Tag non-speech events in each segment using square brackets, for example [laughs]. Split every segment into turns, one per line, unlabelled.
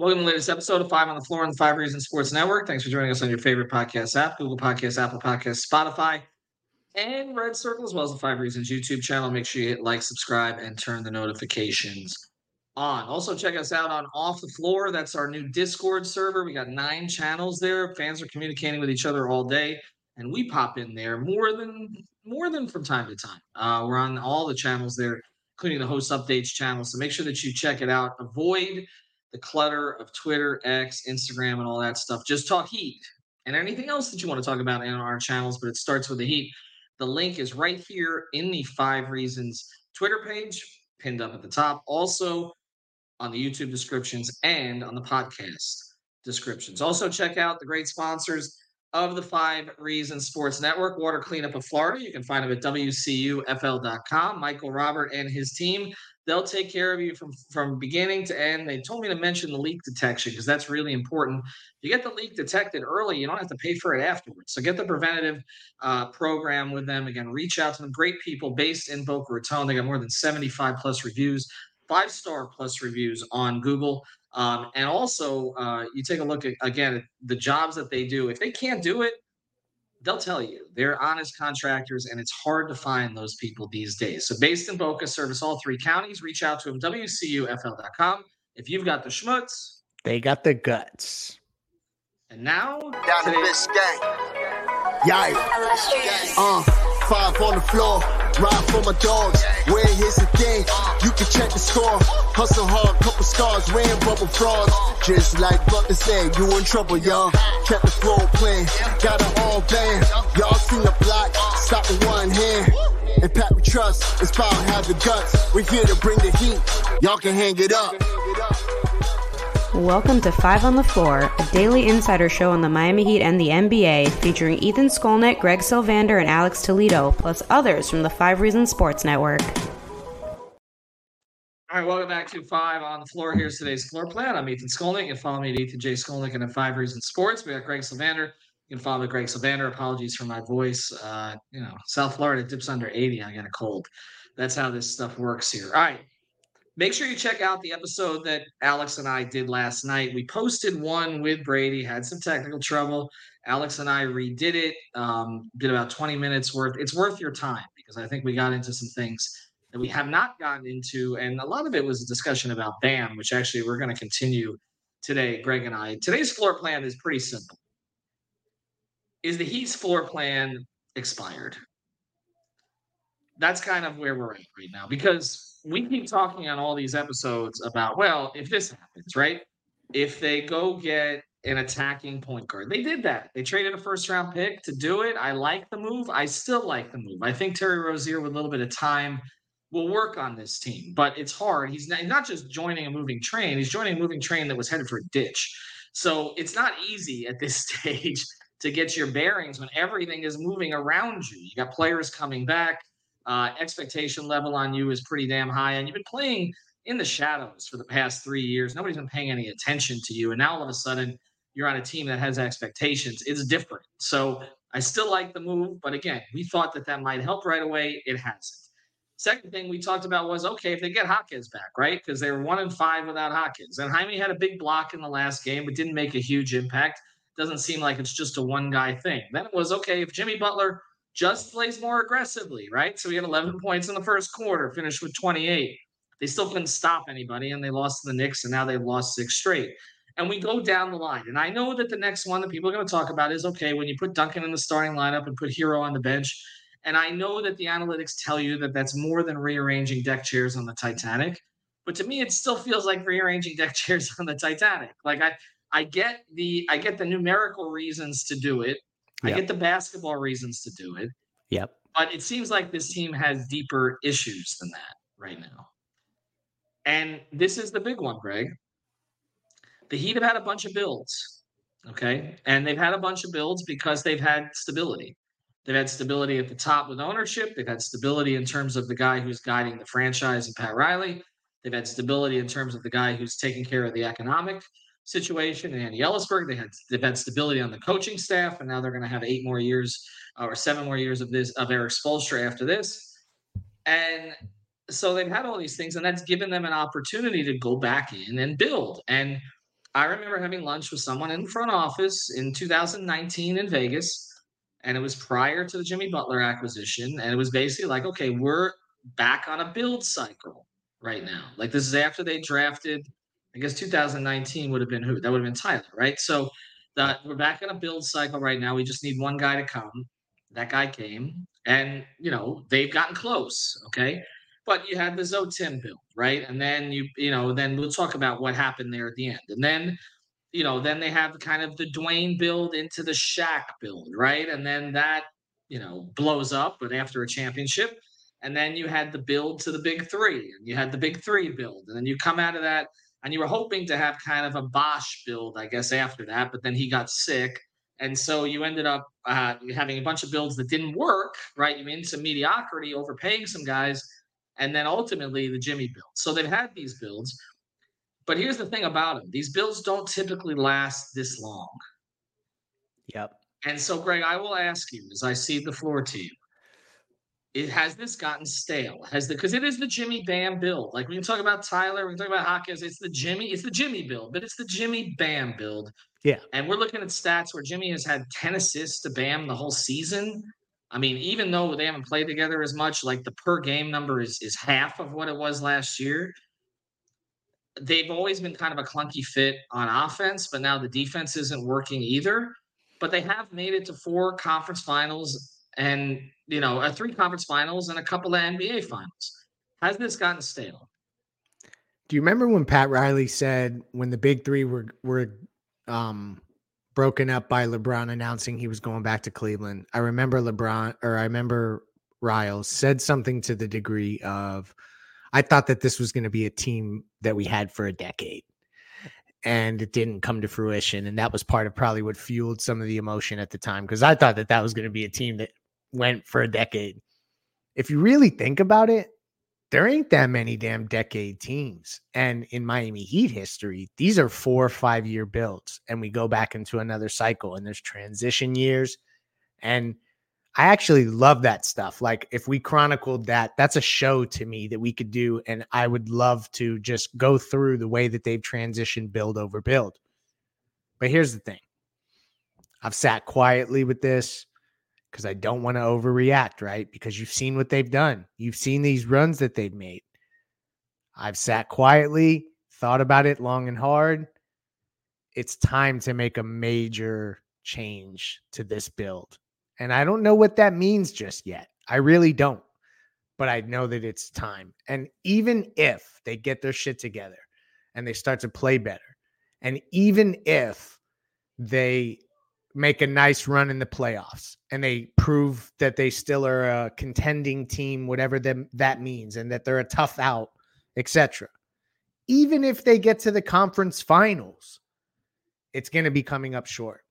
Welcome to the latest episode of Five on the Floor on the Five Reasons Sports Network. Thanks for joining us on your favorite podcast app, Google Podcasts, Apple Podcasts, Spotify, and Red Circle, as well as the Five Reasons YouTube channel. Make sure you hit like, subscribe, and turn the notifications on. Also, check us out on Off the Floor. That's our new Discord server. We got nine channels there. Fans are communicating with each other all day, and we pop in there more than more than from time to time. Uh, we're on all the channels there, including the host updates channel. So make sure that you check it out. Avoid the clutter of Twitter, X, Instagram, and all that stuff. Just talk Heat and anything else that you want to talk about in our channels, but it starts with the Heat. The link is right here in the Five Reasons Twitter page, pinned up at the top. Also on the YouTube descriptions and on the podcast descriptions. Also, check out the great sponsors of the Five Reasons Sports Network, Water Cleanup of Florida. You can find them at WCUFL.com. Michael Robert and his team they'll take care of you from from beginning to end. They told me to mention the leak detection because that's really important. If you get the leak detected early, you don't have to pay for it afterwards. So get the preventative uh, program with them. Again, reach out to them. Great people based in Boca Raton. They got more than 75 plus reviews, five star plus reviews on Google. Um, and also, uh, you take a look at again the jobs that they do. If they can't do it, they'll tell you they're honest contractors and it's hard to find those people these days. So based in Boca, service all three counties. Reach out to them, WCUFL.com. If you've got the schmutz,
they got the guts.
And now
down to this game. Yikes. Uh five on the floor. Ride for my dogs. Where here's the thing, you can check the score. Hustle hard, couple scars, wearing bubble frogs. Just like Butler said, you in trouble, y'all. Kept the flow playing, got it all band. Y'all seen the block, stop with one hand. And Pat we trust, inspire have the guts. We're here to bring the heat. Y'all can hang it up.
Welcome to Five on the Floor, a daily insider show on the Miami Heat and the NBA, featuring Ethan Skolnick, Greg Sylvander, and Alex Toledo, plus others from the Five Reasons Sports Network.
All right, welcome back to Five on the Floor. Here's today's floor plan. I'm Ethan Skolnick. You can follow me at Ethan J. Skolnick and at Five Reasons Sports. We got Greg Sylvander. You can follow me Greg Sylvander. Apologies for my voice. Uh, you know, South Florida dips under 80. I got a cold. That's how this stuff works here. All right. Make sure you check out the episode that Alex and I did last night. We posted one with Brady, had some technical trouble. Alex and I redid it, um, did about 20 minutes worth. It's worth your time because I think we got into some things that we have not gotten into. And a lot of it was a discussion about BAM, which actually we're going to continue today, Greg and I. Today's floor plan is pretty simple. Is the Heat's floor plan expired? That's kind of where we're at right now because we keep talking on all these episodes about, well, if this happens, right? If they go get an attacking point guard, they did that. They traded a first round pick to do it. I like the move. I still like the move. I think Terry Rozier, with a little bit of time, will work on this team, but it's hard. He's not, not just joining a moving train, he's joining a moving train that was headed for a ditch. So it's not easy at this [laughs] stage to get your bearings when everything is moving around you. You got players coming back uh, expectation level on you is pretty damn high, and you've been playing in the shadows for the past three years. Nobody's been paying any attention to you, and now all of a sudden you're on a team that has expectations. It's different. So I still like the move, but again, we thought that that might help right away. It hasn't. Second thing we talked about was okay if they get Hawkins back, right? Because they were one and five without Hawkins, and Jaime had a big block in the last game, but didn't make a huge impact. Doesn't seem like it's just a one guy thing. Then it was okay if Jimmy Butler just plays more aggressively, right? So we had 11 mm-hmm. points in the first quarter, finished with 28. They still couldn't stop anybody, and they lost to the Knicks, and now they've lost six straight. And we go down the line. And I know that the next one that people are going to talk about is okay, when you put Duncan in the starting lineup and put Herro on the bench. And I know that the analytics tell you that that's more than rearranging deck chairs on the Titanic. But to me, it still feels like rearranging deck [laughs] chairs on the Titanic. Like I, I get the I get the numerical reasons to do it. I get the basketball reasons to do it.
Yep.
But it seems like this team has deeper issues than that right now. And this is the big one, Greg. The Heat have had a bunch of builds, okay? And they've had a bunch of builds because they've had stability. They've had stability at the top with ownership. They've had stability in terms of the guy who's guiding the franchise and Pat Riley. They've had stability in terms of the guy who's taking care of the economic situation and Andy Elisburg. They had they've had stability on the coaching staff, and now they're going to have eight more years uh, or seven more years of this of Erik Spoelstra after this. And so they've had all these things, and that's given them an opportunity to go back in and build. And I remember having lunch with someone in front office in 2019 in Vegas, and it was prior to the Jimmy Butler acquisition. And it was basically like, okay, we're back on a build cycle right now. Like this is after they drafted, I guess 2019 would have been who? That would have been Tyler, right? So that we're back in a build cycle right now. We just need one guy to come. That guy came, and you know they've gotten close. Okay, but you had the Zo-Tim build, right? And then you, you know, then we'll talk about what happened there at the end. And then, you know, then they have kind of the Dwyane build into the Shaq build, right? And then that, you know, blows up, but after a championship. And then you had the build to the big three, and you had the big three build. And then you come out of that, and you were hoping to have kind of a Bosh build, I guess, after that, but then he got sick. And so you ended up uh, having a bunch of builds that didn't work, right? You into mediocrity, overpaying some guys and then ultimately the Jimmy build. So they've had these builds, but here's the thing about them: these builds don't typically last this long.
Yep.
And so, Greg, I will ask you as I cede the floor to you. It has this gotten stale? Has the because it is the Jimmy Bam build. Like we can talk about Tyler, we can talk about Hawkins. It's the Jimmy, it's the Jimmy build, but it's the Jimmy Bam build.
Yeah.
And we're looking at stats where Jimmy has had 10 assists to Bam the whole season. I mean, even though they haven't played together as much, like the per game number is is half of what it was last year. They've always been kind of a clunky fit on offense, but now the defense isn't working either. But they have made it to four conference finals and you know, a three conference finals and a couple of NBA finals. Has this gotten stale?
Do you remember when Pat Riley said when the big three were were um broken up by LeBron announcing he was going back to Cleveland. I remember LeBron or I remember Riles said something to the degree of I thought that this was going to be a team that we had for a decade. And it didn't come to fruition. And that was part of probably what fueled some of the emotion at the time because I thought that that was going to be a team that went for a decade. If you really think about it, there ain't that many damn decade teams. And in Miami Heat history, these are four or five year builds. And we go back into another cycle and there's transition years. And I actually love that stuff. Like if we chronicled that, that's a show to me that we could do. And I would love to just go through the way that they've transitioned build over build. But here's the thing I've sat quietly with this because I don't want to overreact, right? Because you've seen what they've done, you've seen these runs that they've made. I've sat quietly, thought about it long and hard. It's time to make a major change to this build. And I don't know what that means just yet. I really don't. But I know that it's time. And even if they get their shit together and they start to play better, and even if they make a nice run in the playoffs and they prove that they still are a contending team whatever them that means and that they're a tough out etc even if they get to the conference finals it's going to be coming up short.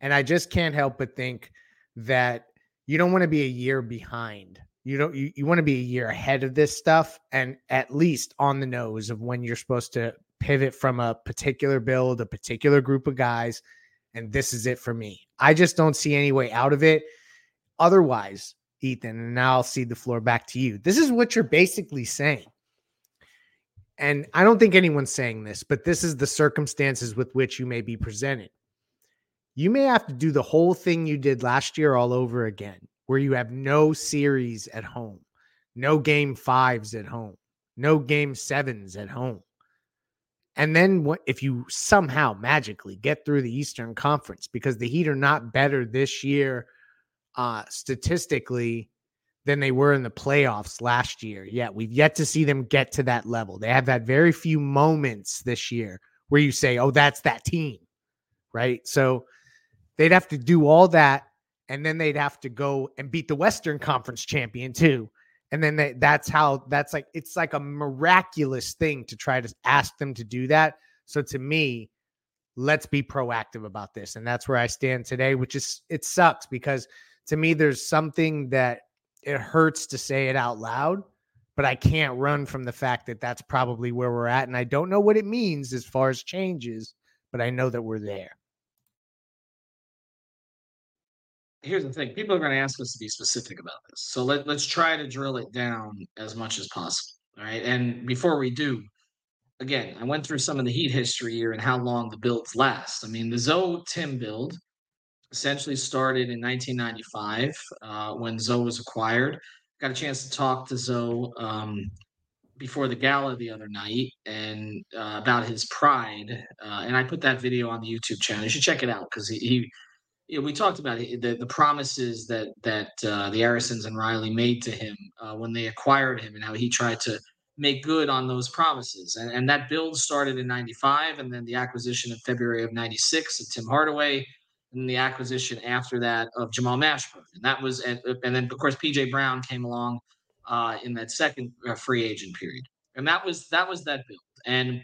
And i just can't help but think that you don't want to be a year behind. You don't you, you want to be a year ahead of this stuff and at least on the nose of when you're supposed to pivot from a particular build a particular group of guys and this is it for me. I just don't see any way out of it. Otherwise, Ethan, and now I'll cede the floor back to you. This is what you're basically saying. And I don't think anyone's saying this, but this is the circumstances with which you may be presented. You may have to do the whole thing you did last year all over again, where you have no series at home, no game fives at home, no game sevens at home. And then what if you somehow magically get through the Eastern Conference because the Heat are not better this year uh statistically than they were in the playoffs last year. Yet we've yet to see them get to that level. They have had very few moments this year where you say, "Oh, that's that team." Right? So they'd have to do all that and then they'd have to go and beat the Western Conference champion too. And then they, that's how that's like it's like a miraculous thing to try to ask them to do that. So to me, let's be proactive about this. And that's where I stand today, which is it sucks because to me, there's something that it hurts to say it out loud, but I can't run from the fact that that's probably where we're at. And I don't know what it means as far as changes, but I know that we're there.
Here's the thing people are going to ask us to be specific about this. So let, let's try to drill it down as much as possible. All right. And before we do, again, I went through some of the Heat history here and how long the builds last. I mean, the Zo Tim build essentially started in 1995 uh, when Zo was acquired. Got a chance to talk to Zo um, before the gala the other night and uh, about his pride. Uh, and I put that video on the YouTube channel. You should check it out because he, he you know, we talked about it, the, the promises that that uh, the Arisons and Riley made to him uh, when they acquired him and how he tried to make good on those promises. And, and that build started in 95 and then the acquisition in February of 96 of Tim Hardaway and the acquisition after that of Jamal Mashburn. And that was, and, and then of course, PJ Brown came along uh, in that second uh, free agent period. And that was, that was that build. And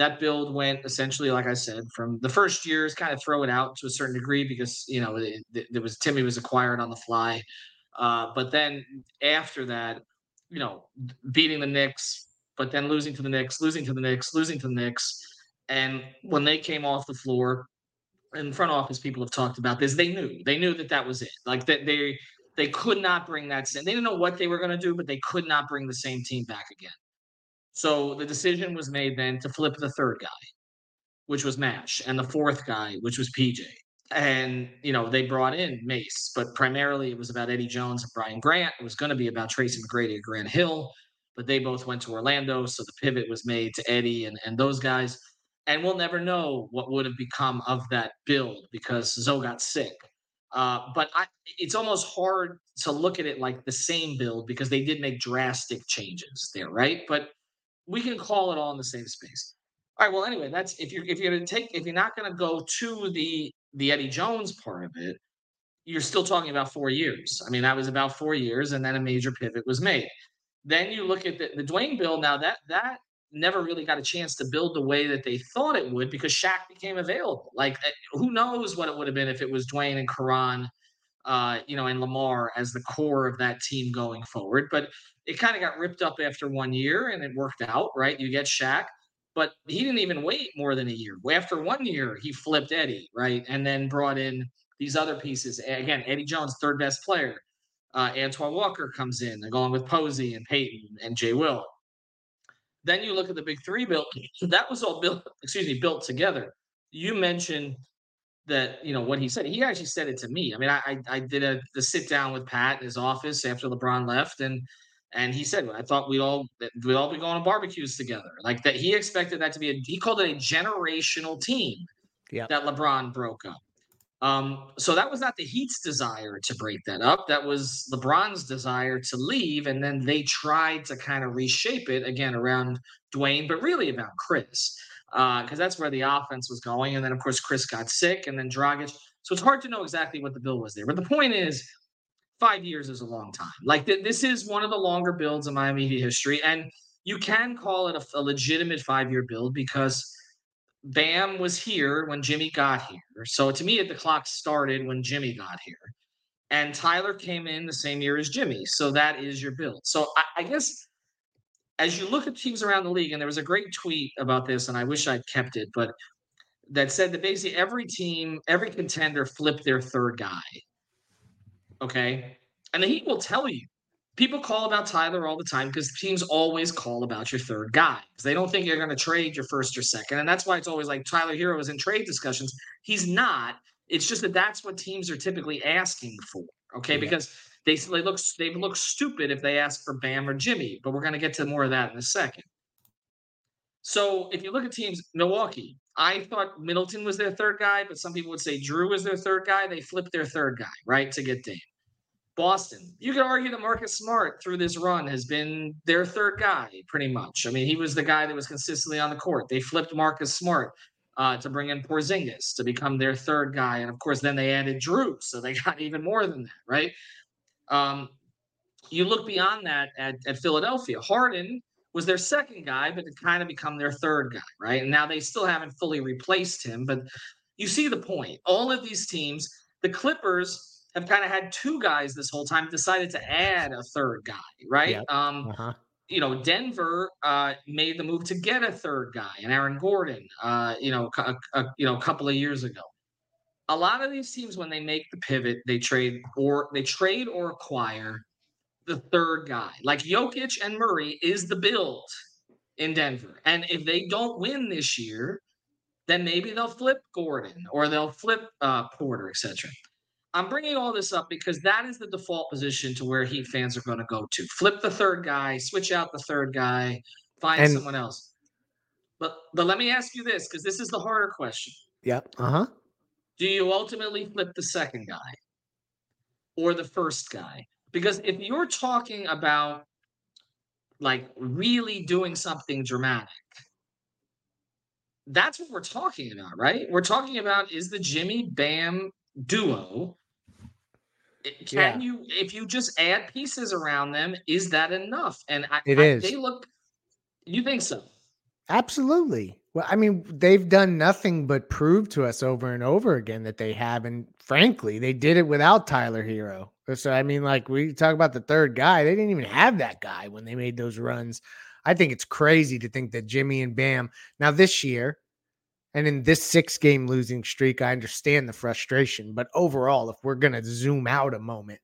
that build went essentially, like I said, from the first years, kind of throw it out to a certain degree because, you know, there was Timmy was acquired on the fly. Uh, but then after that, you know, beating the Knicks, but then losing to the Knicks, losing to the Knicks, losing to the Knicks. And when they came off the floor, and front office people have talked about this. They knew they knew that that was it. Like that they they could not bring that. Same, they didn't know what they were going to do, but they could not bring the same team back again. So the decision was made then to flip the third guy, which was Mash, and the fourth guy, which was PJ. And you know they brought in Mase, but primarily it was about Eddie Jones and Brian Grant. It was going to be about Tracy McGrady and Grant Hill, but they both went to Orlando, so the pivot was made to Eddie and and those guys and we'll never know what would have become of that build because Zo got sick. Uh, but I, it's almost hard to look at it like the same build because they did make drastic changes there, right? But we can call it all in the same space. All right. Well, anyway, that's if you're if you're gonna take if you're not gonna go to the the Eddie Jones part of it, you're still talking about four years. I mean, that was about four years, and then a major pivot was made. Then you look at the, the Dwyane bill. Now that that never really got a chance to build the way that they thought it would because Shaq became available. Like, eh, who knows what it would have been if it was Dwyane and Caron, uh, you know, and Lamar as the core of that team going forward. But it kind of got ripped up after one year and it worked out, right? You get Shaq, but he didn't even wait more than a year. After one year, he flipped Eddie, right? And then brought in these other pieces. Again, Eddie Jones, third best player. Uh, Antoine Walker comes in along with Posey and Payton and Jay Will. Then you look at the big three built. That was all built, excuse me, built together. You mentioned that you know what he said. He actually said it to me. I mean, I I, I did a the sit down with Pat in his office after LeBron left, and and he said I thought we'd all we'd all be going to barbecues together. Like that, he expected that to be a. He called it a generational team.
Yeah.
That LeBron broke up. Um, so that was not the Heat's desire to break that up. That was LeBron's desire to leave. And then they tried to kind of reshape it again around Dwyane, but really about Chris, because uh, that's where the offense was going. And then, of course, Chris got sick and then Dragic. So it's hard to know exactly what the bill was there. But the point is, five years is a long time. Like th- this is one of the longer builds in Miami history. And you can call it a, a legitimate five year build because Bam was here when Jimmy got here. So to me, the clock started when Jimmy got here. And Tyler came in the same year as Jimmy. So that is your build. So I, I guess as you look at teams around the league, and there was a great tweet about this, and I wish I'd kept it, but that said that basically every team, every contender flipped their third guy. Okay. And the Heat will tell you people call about Tyler all the time because teams always call about your third guy because they don't think you're going to trade your first or second. And that's why it's always like Tyler Herro is in trade discussions. He's not. It's just that that's what teams are typically asking for. Okay. Yeah. Because they, they look they look stupid if they ask for Bam or Jimmy, but we're going to get to more of that in a second. So if you look at teams, Milwaukee, I thought Middleton was their third guy, but some people would say Jrue was their third guy. They flipped their third guy, right, to get Dame. Boston. You could argue that Marcus Smart through this run has been their third guy, pretty much. I mean, he was the guy that was consistently on the court. They flipped Marcus Smart uh, to bring in Porzingis to become their third guy, and of course, then they added Jrue. so they [laughs] got even more than that, right? Um, you look beyond that at, at Philadelphia. Harden was their second guy, but it kind of become their third guy, right? And now they still haven't fully replaced him, but you see the point. All of these teams, the Clippers have kind of had two guys this whole time, decided to add a third guy, right? Yep. Um, uh-huh. You know, Denver uh, made the move to get a third guy, and Aaron Gordon, uh, you know, a, a, you know, a couple of years ago. A lot of these teams, when they make the pivot, they trade or they trade or acquire the third guy. Like Jokic and Murray is the build in Denver. And if they don't win this year, then maybe they'll flip Gordon or they'll flip uh, Porter, etc. I'm bringing all this up because that is the default position to where Heat fans are going to go to. Flip the third guy, switch out the third guy, find and, someone else. But but let me ask you this because this is the harder question.
Yep. Uh huh.
Do you ultimately flip the second guy or the first guy? Because if you're talking about like really doing something dramatic, that's what we're talking about, right? We're talking about is the Jimmy Bam duo. Eh, can yeah. you, if you just add pieces around them, is that enough? And I,
it I, is.
They look. You think so?
Absolutely. Well, I mean, they've done nothing but prove to us over and over again that they have. And frankly, they did it without Tyler Herro. So, I mean, like we talk about the third guy, they didn't even have that guy when they made those runs. I think it's crazy to think that Jimmy and Bam, now this year, and in this six game losing streak, I understand the frustration. But overall, if we're going to zoom out a moment,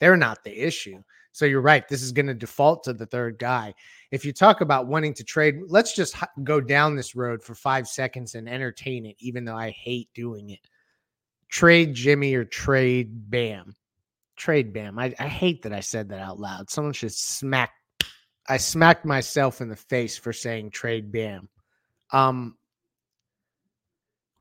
they're not the issue. So you're right. This is going to default to the third guy. If you talk about wanting to trade, let's just go down this road for five seconds and entertain it, even though I hate doing it. Trade Jimmy or trade Bam. Trade Bam. I, I hate that I said that out loud. Someone should smack. I smacked myself in the face for saying trade Bam. Um,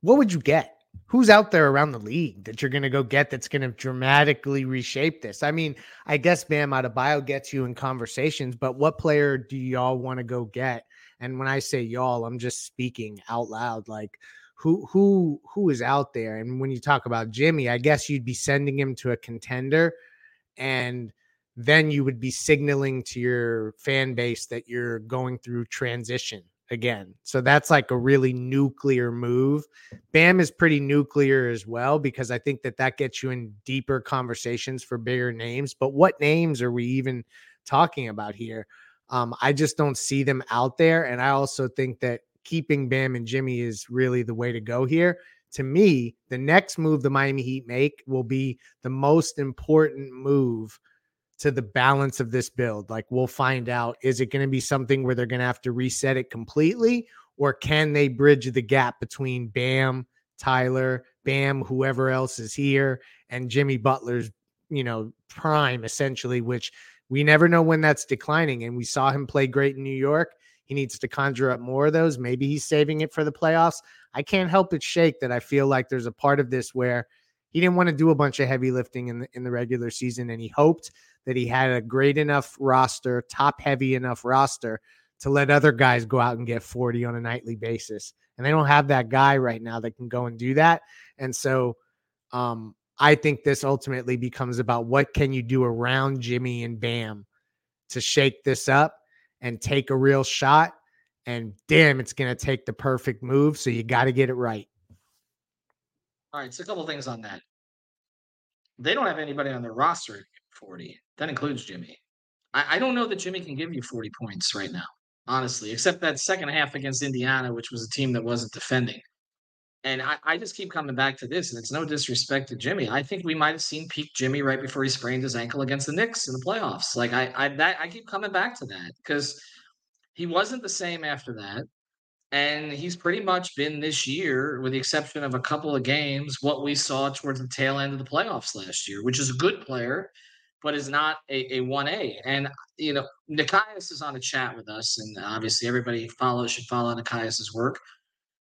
what would you get? Who's out there around the league that you're going to go get that's going to dramatically reshape this? I mean, I guess Bam Adebayo gets you in conversations, but what player do y'all want to go get? And when I say y'all, I'm just speaking out loud. Like, who who who is out there? And when you talk about Jimmy, I guess you'd be sending him to a contender, and then you would be signaling to your fan base that you're going through transition again. So that's like a really nuclear move. Bam is pretty nuclear as well because I think that that gets you in deeper conversations for bigger names. But what names are we even talking about here? Um, I just don't see them out there. And I also think that keeping Bam and Jimmy is really the way to go here. To me, the next move the Miami Heat make will be the most important move to the balance of this build. Like we'll find out is it going to be something where they're going to have to reset it completely or can they bridge the gap between Bam, Tyler, Bam, whoever else is here and Jimmy Butler's, you know, prime essentially which we never know when that's declining and we saw him play great in New York. He needs to conjure up more of those. Maybe he's saving it for the playoffs. I can't help but shake that I feel like there's a part of this where he didn't want to do a bunch of heavy lifting in the, in the regular season and he hoped that he had a great enough roster, top heavy enough roster to let other guys go out and get 40 on a nightly basis. And they don't have that guy right now that can go and do that. And so um, I think this ultimately becomes about what can you do around Jimmy and Bam to shake this up and take a real shot. And damn, it's going to take the perfect move. So you got to get it right.
All right. So a couple things on that. They don't have anybody on their roster 40. That includes Jimmy. I, I don't know that Jimmy can give you 40 points right now, honestly, except that second half against Indiana, which was a team that wasn't defending. And I, I, just keep coming back to this, and it's no disrespect to Jimmy. I think we might have seen peak Jimmy right before he sprained his ankle against the Knicks in the playoffs. Like I, I that I keep coming back to that because he wasn't the same after that. And he's pretty much been this year, with the exception of a couple of games, what we saw towards the tail end of the playoffs last year, which is a good player but is not a, a 1A. And, you know, Nekias is on a chat with us, and obviously everybody follows should follow Nekias's work.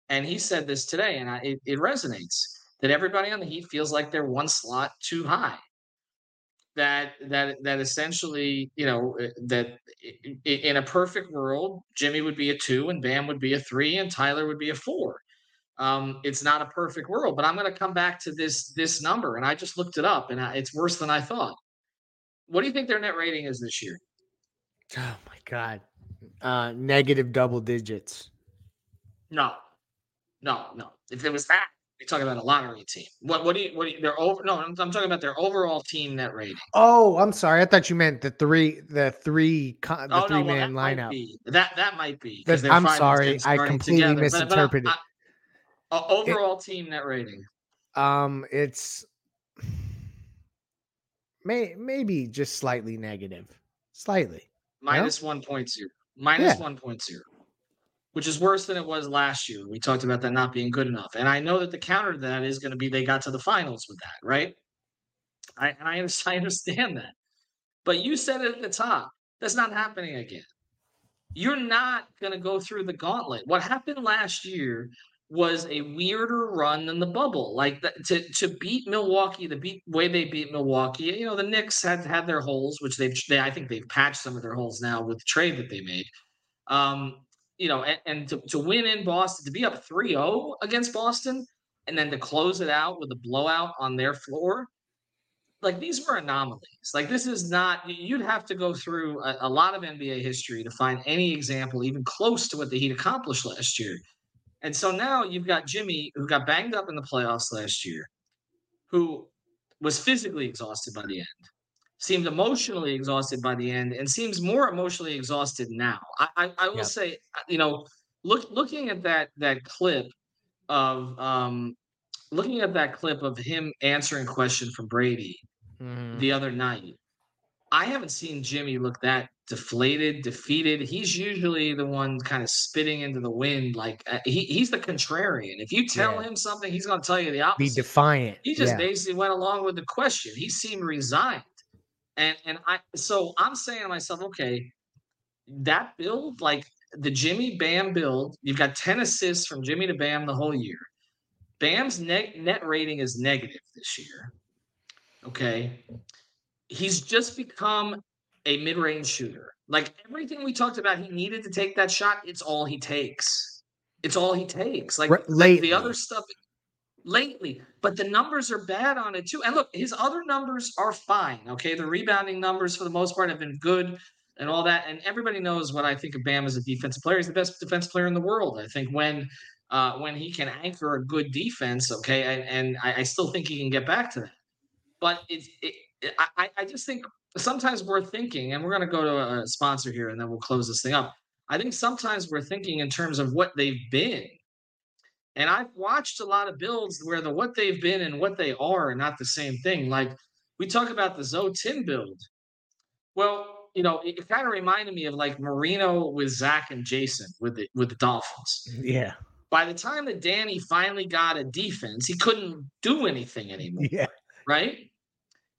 And he said this today, and I, it, it resonates that everybody on the Heat feels like they're one slot too high. That that that essentially, you know, eh, that in a perfect world, Jimmy would be a two, and Bam would be a three, and Tyler would be a four. Um, it's not a perfect world, but I'm going to come back to this this number, and I just looked it up, and it's worse than I thought What do you think their net rating is this year?
Oh my god. Uh negative double digits.
No, no, no. If it was that, you're talking about a lottery team. What? What do you? What do you? They're over. No, I'm, I'm talking about their overall team net rating.
Oh, I'm sorry. I thought you meant the three, the three, the
oh
three
no, well,
man
that might
lineup.
be. That that might be.
I'm sorry, I completely
together. But- but, uh,
misinterpreted.
uh, overall team net rating.
Um, it's may maybe just slightly negative, slightly.
minus 1.0 minus 1.0 which is worse than it was last year. We talked about that not being good enough. And i know that the counter to that is going to be they got to the finals with that right? I, and I, [laughs] I understand that. But you said it at the top that's not happening again. You're not going to go through the gauntlet. What happened last year was a weirder run than the bubble. Like that, to to beat milwaukee the beat way they beat milwaukee you know the Knicks had had their holes which they've they, i think they've patched some of their holes now with the trade that they made. Um you know and, and to, to win in boston to be up 3-0 against boston and then to close it out with a blowout on their floor like these were anomalies. Like this is not you'd have to go through a, a lot of nba history to find any example even close to what the heat accomplished last year. And so now you've got Jimmy, who got banged up in the playoffs last year, who was physically exhausted by the end, seemed emotionally exhausted by the end, and seems more emotionally exhausted now. I, I, I will
Yep.
say, you know, look looking at that that clip of um, looking at that clip of him answering question from Brady
Mhm.
the other night. I haven't seen Jimmy look that deflated, defeated. He's usually the one kind of spitting into the wind. Like uh, he, he's the contrarian. If you tell
Yeah.
him something, he's going to tell you the opposite.
Be defiant.
he just
yeah.
basically went along with the question. He seemed resigned. And and I so I'm saying to myself, okay, that build, like the Jimmy Bam build, you've got 10 assists from Jimmy to Bam the whole year. Bam's net net rating is negative this year. Okay. He's just become a mid-range shooter. Like everything we talked about, he needed to take that shot. It's all he takes. It's all he takes. Like,
Re-
like the other stuff lately, but the numbers are bad on it too. And look, his other numbers are fine. Okay. The rebounding numbers for the most part have been good and all that. And everybody knows what I think of Bam as a defensive player. He's the best defensive player in the world. I think when uh, when he can anchor a good defense, okay, and, and I, I still think he can get back to that. But it's it, I, I just think sometimes we're thinking, and we're going to go to a sponsor here, and then we'll close this thing up. I think sometimes we're thinking in terms of what they've been. And I've watched a lot of builds where the what they've been and what they are are not the same thing. Like we talk about the Zo Tim build. Well, you know, it, it kind of reminded me of like Marino with Zach and Jason with the with the Dolphins. Mm-hmm.
Yeah.
By the time that Danny finally got a defense, he couldn't do anything anymore [laughs]
Yeah.
right?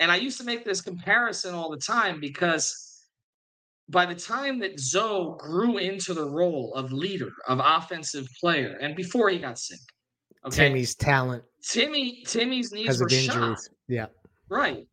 And I used to make this comparison all the time because by the time that Zo grew into the role of leader, of offensive player, and before he got sick, okay,
Timmy's talent
Timmy, Timmy's knees were shot.
Yeah.
right?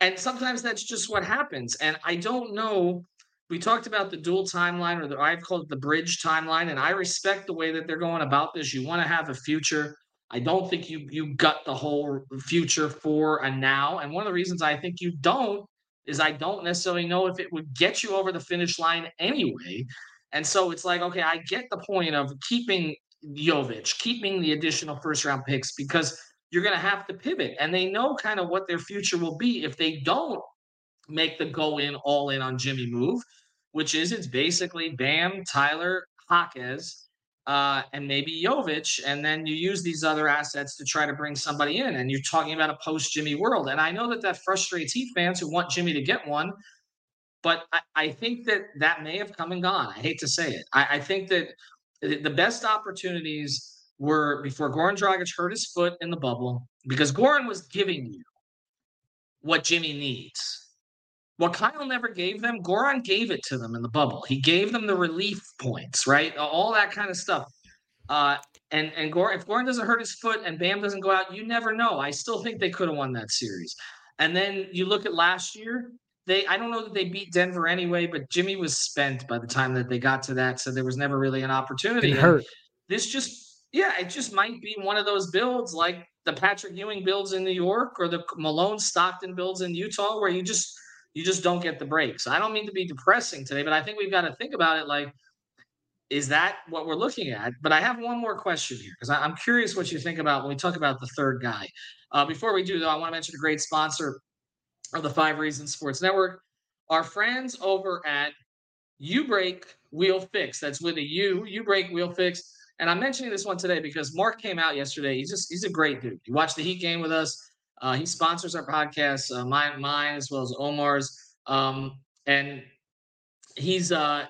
And sometimes that's just what happens. And I don't know. We talked about the dual timeline, or the, I've called it the bridge timeline, and I respect the way that they're going about this. You want to have a future. I don't think you you gut the whole future for a now. And one of the reasons I think you don't is I don't necessarily know if it would get you over the finish line anyway. And so it's like, okay, I get the point of keeping Jovic, keeping the additional first round picks because you're going to have to pivot. And they know kind of what their future will be if they don't make the go in all in on Jimmy move, which is it's basically Bam, Tyler, Hawkes, uh, and maybe Jovic, and then you use these other assets to try to bring somebody in. And you're talking about a post Jimmy world. And I know that that frustrates Heat fans who want Jimmy to get one, but I, I think that that may have come and gone. I hate to say it. I, I think that the the best opportunities were before Goran Dragic hurt his foot in the bubble because Goran was giving you what Jimmy needs. What Kyle never gave them, Goran gave it to them in the bubble. He gave them the relief points, right? All that kind of stuff. Uh, and and Goran, if Goran doesn't hurt his foot and Bam doesn't go out, you never know. I still think they could have won that series. And then you look at last year, they I don't know that they beat Denver anyway, but Jimmy was spent by the time that they got to that, so there was never really an opportunity. And
hurt.
this just yeah, it just might be one of those builds like the Patrick Ewing builds in New York or the Malone Stockton builds in Utah, where you just you just don't get the breaks. I don't mean to be depressing today, but I think we've got to think about it like, is that what we're looking at? But I have one more question here because I'm curious what you think about when we talk about the third guy. Uh, before we do, though, I want to mention a great sponsor of the Five Reasons Sports Network, our friends over at U Break Wheel Fix. That's with a U, U Break Wheel Fix. And I'm mentioning this one today because Mark came out yesterday. He's just he's a great dude. He watched the Heat game with us. Uh, he sponsors our podcast, uh, mine, mine as well as Omar's. Um, and he's uh,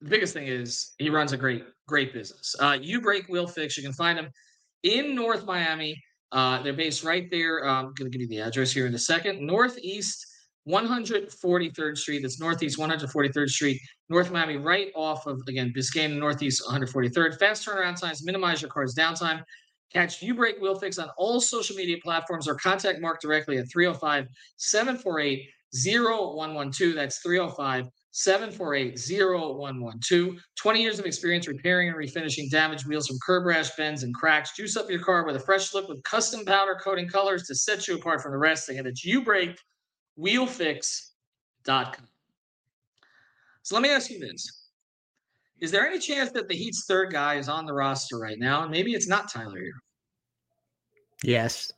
the biggest thing is he runs a great, great business. Uh, you break wheel fix. You can find them in North Miami. Uh, they're based right there. Uh, I'm going to give you the address here in a second. Northeast 143rd Street. That's Northeast 143rd Street, North Miami, right off of again Biscayne Northeast 143rd. Fast turnaround times. Minimize your car's downtime. Catch You Break Wheel Fix on all social media platforms or contact Mark directly at 305 748 0112. That's 305 748 0112. 20 years of experience repairing and refinishing damaged wheels from curb rash, bends, and cracks. Juice up your car with a fresh look with custom powder coating colors to set you apart from the rest. Again, it's YouBreakWheelFix.com. So let me ask you this. Is there any chance that the Heat's third guy is on the roster right now? And maybe it's not Tyler Herro.
Yes.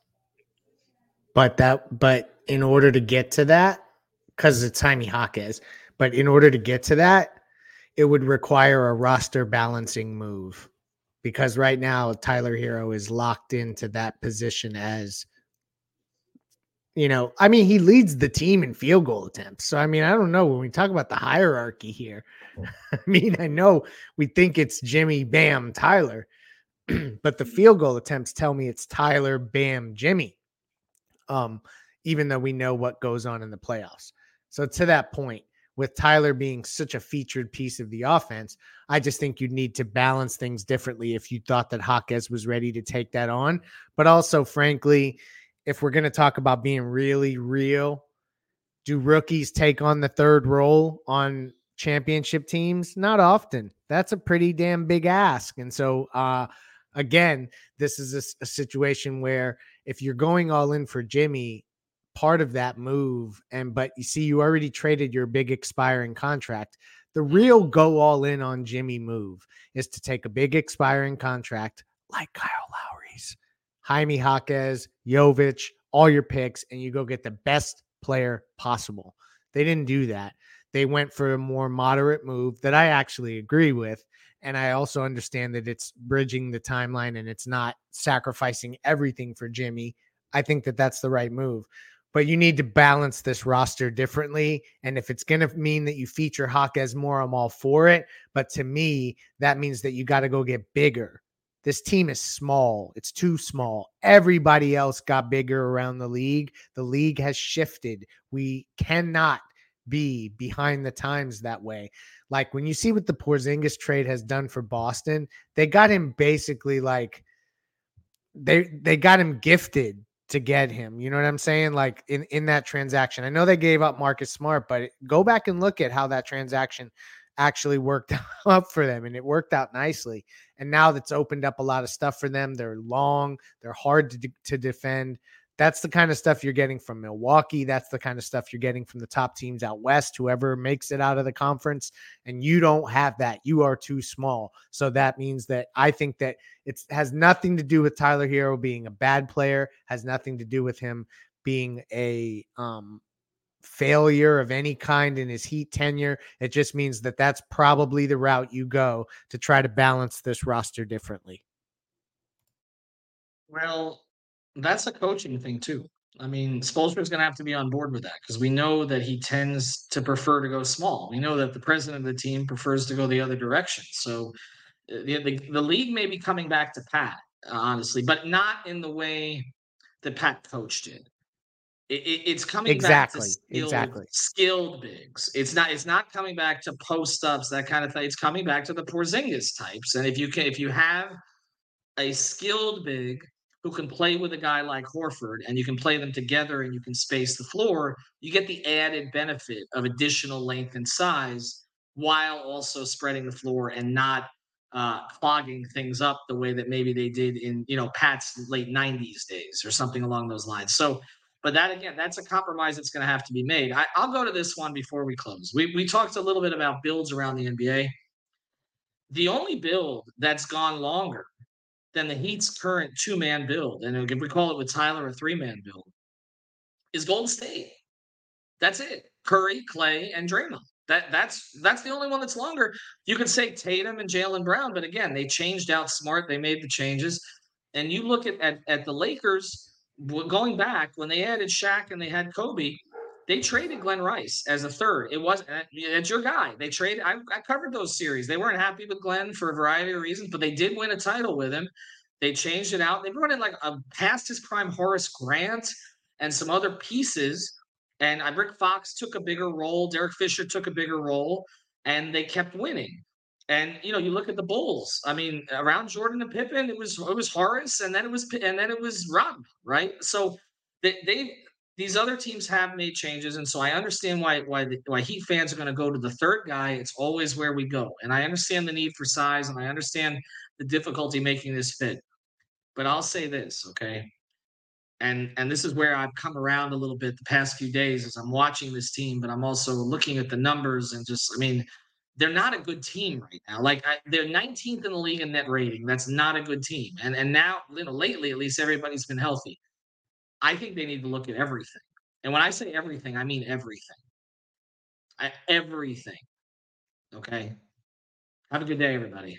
But that but in order to get to that, because it's Jaime Jaquez, but in order to get to that, it would require a roster balancing move. Because right now Tyler Herro is locked into that position as you know, I mean, he leads the team in field goal attempts. So, I mean, I don't know when we talk about the hierarchy here. [laughs] I mean, I know we think it's Jimmy, Bam, Tyler, [clears throat] but the field goal attempts tell me it's Tyler, Bam, Jimmy. Um, even though we know what goes on in the playoffs. So, to that point, with Tyler being such a featured piece of the offense, I just think you'd need to balance things differently if you thought that Jaquez was ready to take that on. But also, frankly, if we're going to talk about being really real, do rookies take on the third role on championship teams? Not often. That's a pretty damn big ask. And so, uh, again, this is a, a situation where if you're going all in for Jimmy, part of that move, and but you see, you already traded your big expiring contract. The real go all in on Jimmy move is to take a big expiring contract like Kyle Lowry's Jaime Jaquez, Jovic, all your picks, and you go get the best player possible. They didn't do that. They went for a more moderate move that I actually agree with. And I also understand that it's bridging the timeline and it's not sacrificing everything for Jimmy. I think that that's the right move. But you need to balance this roster differently. And if it's going to mean that you feature Jaquez more, I'm all for it. But to me, that means that you got to go get bigger this team is small. It's too small. Everybody else got bigger around the league. The league has shifted. We cannot be behind the times that way. Like when you see what the Porzingis trade has done for Boston, they got him basically like they they got him gifted to get him. You know what I'm saying? Like in in that transaction. I know they gave up Marcus Smart, but go back and look at how that transaction actually worked [laughs] out for them and it worked out nicely. And now that's opened up a lot of stuff for them. They're long, they're hard to, to defend. That's the kind of stuff you're getting from Milwaukee. That's the kind of stuff you're getting from the top teams out west, whoever makes it out of the conference. And you don't have that. You are too small. So that means that I think that it has nothing to do with Tyler Herro being a bad player, has nothing to do with him being a um, failure of any kind in his Heat tenure. It just means that that's probably the route you go to try to balance this roster differently.
Well, that's a coaching thing too. I mean, is going to have to be on board with that because we know that he tends to prefer to go small. We know that the president of the team prefers to go the other direction. So uh, the, the, the league may be coming back to Pat, honestly, but not in the way that Pat coached it. It, it, it's coming
exactly,
back to skilled,
exactly
skilled bigs. It's not. It's not coming back to post ups that kind of thing. It's coming back to the Porzingis types. And if you can, if you have a skilled big who can play with a guy like Horford, and you can play them together, and you can space the floor, you get the added benefit of additional length and size while also spreading the floor and not uh, clogging things up the way that maybe they did in you know Pat's late '90s days or something along those lines. So But that again, that's a compromise that's going to have to be made. I, will go to this one before we close. We we talked a little bit about builds around the NBA. The only build that's gone longer than the Heat's current two man build, and if we call it with Tyler a three man build, is Golden State. That's it. Curry, Clay, and Draymond. That that's that's the only one that's longer. You could say Tatum and Jaylen Brown, but again, they changed out smart. They made the changes, and you look at at, at the Lakers going back when they added Shaq and they had Kobe. They traded Glen Rice as a third. It wasn't that's your guy. They traded. I, I covered those series. They weren't happy with Glen for a variety of reasons, but they did win a title with him. They changed it out. They brought in like a past his prime Horace Grant and some other pieces and uh, Rick Fox took a bigger role. Derek Fisher took a bigger role, and they kept winning. And you know, you look at the Bulls. I mean, around Jordan and Pippen, it was it was Horace, and then it was and then it was Rob, right? So they they these other teams have made changes, and so I understand why why the, why Heat fans are going to go to the third guy. It's always where we go, and I understand the need for size, and I understand the difficulty making this fit. But I'll say this, okay? and and this is where I've come around a little bit the past few days as I'm watching this team, but I'm also looking at the numbers and just I mean they're not a good team right now. Like I, they're 19th in the league in net rating. That's not a good team. And and now you know lately at least everybody's been healthy. I think they need to look at everything. And when I say everything, I mean everything. I, everything. Okay. Have a good day, everybody.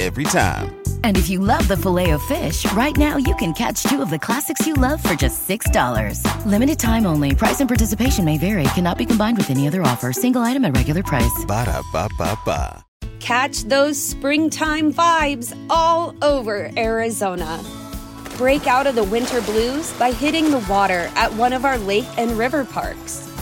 Every time.
And if you love the filet of fish, right now you can catch two of the classics you love for just $6. Limited time only. Price and participation may vary. Cannot be combined with any other offer. Single item at regular price.
Ba da ba ba ba.
Catch those springtime vibes all over Arizona. Break out of the winter blues by hitting the water at one of our lake and river parks.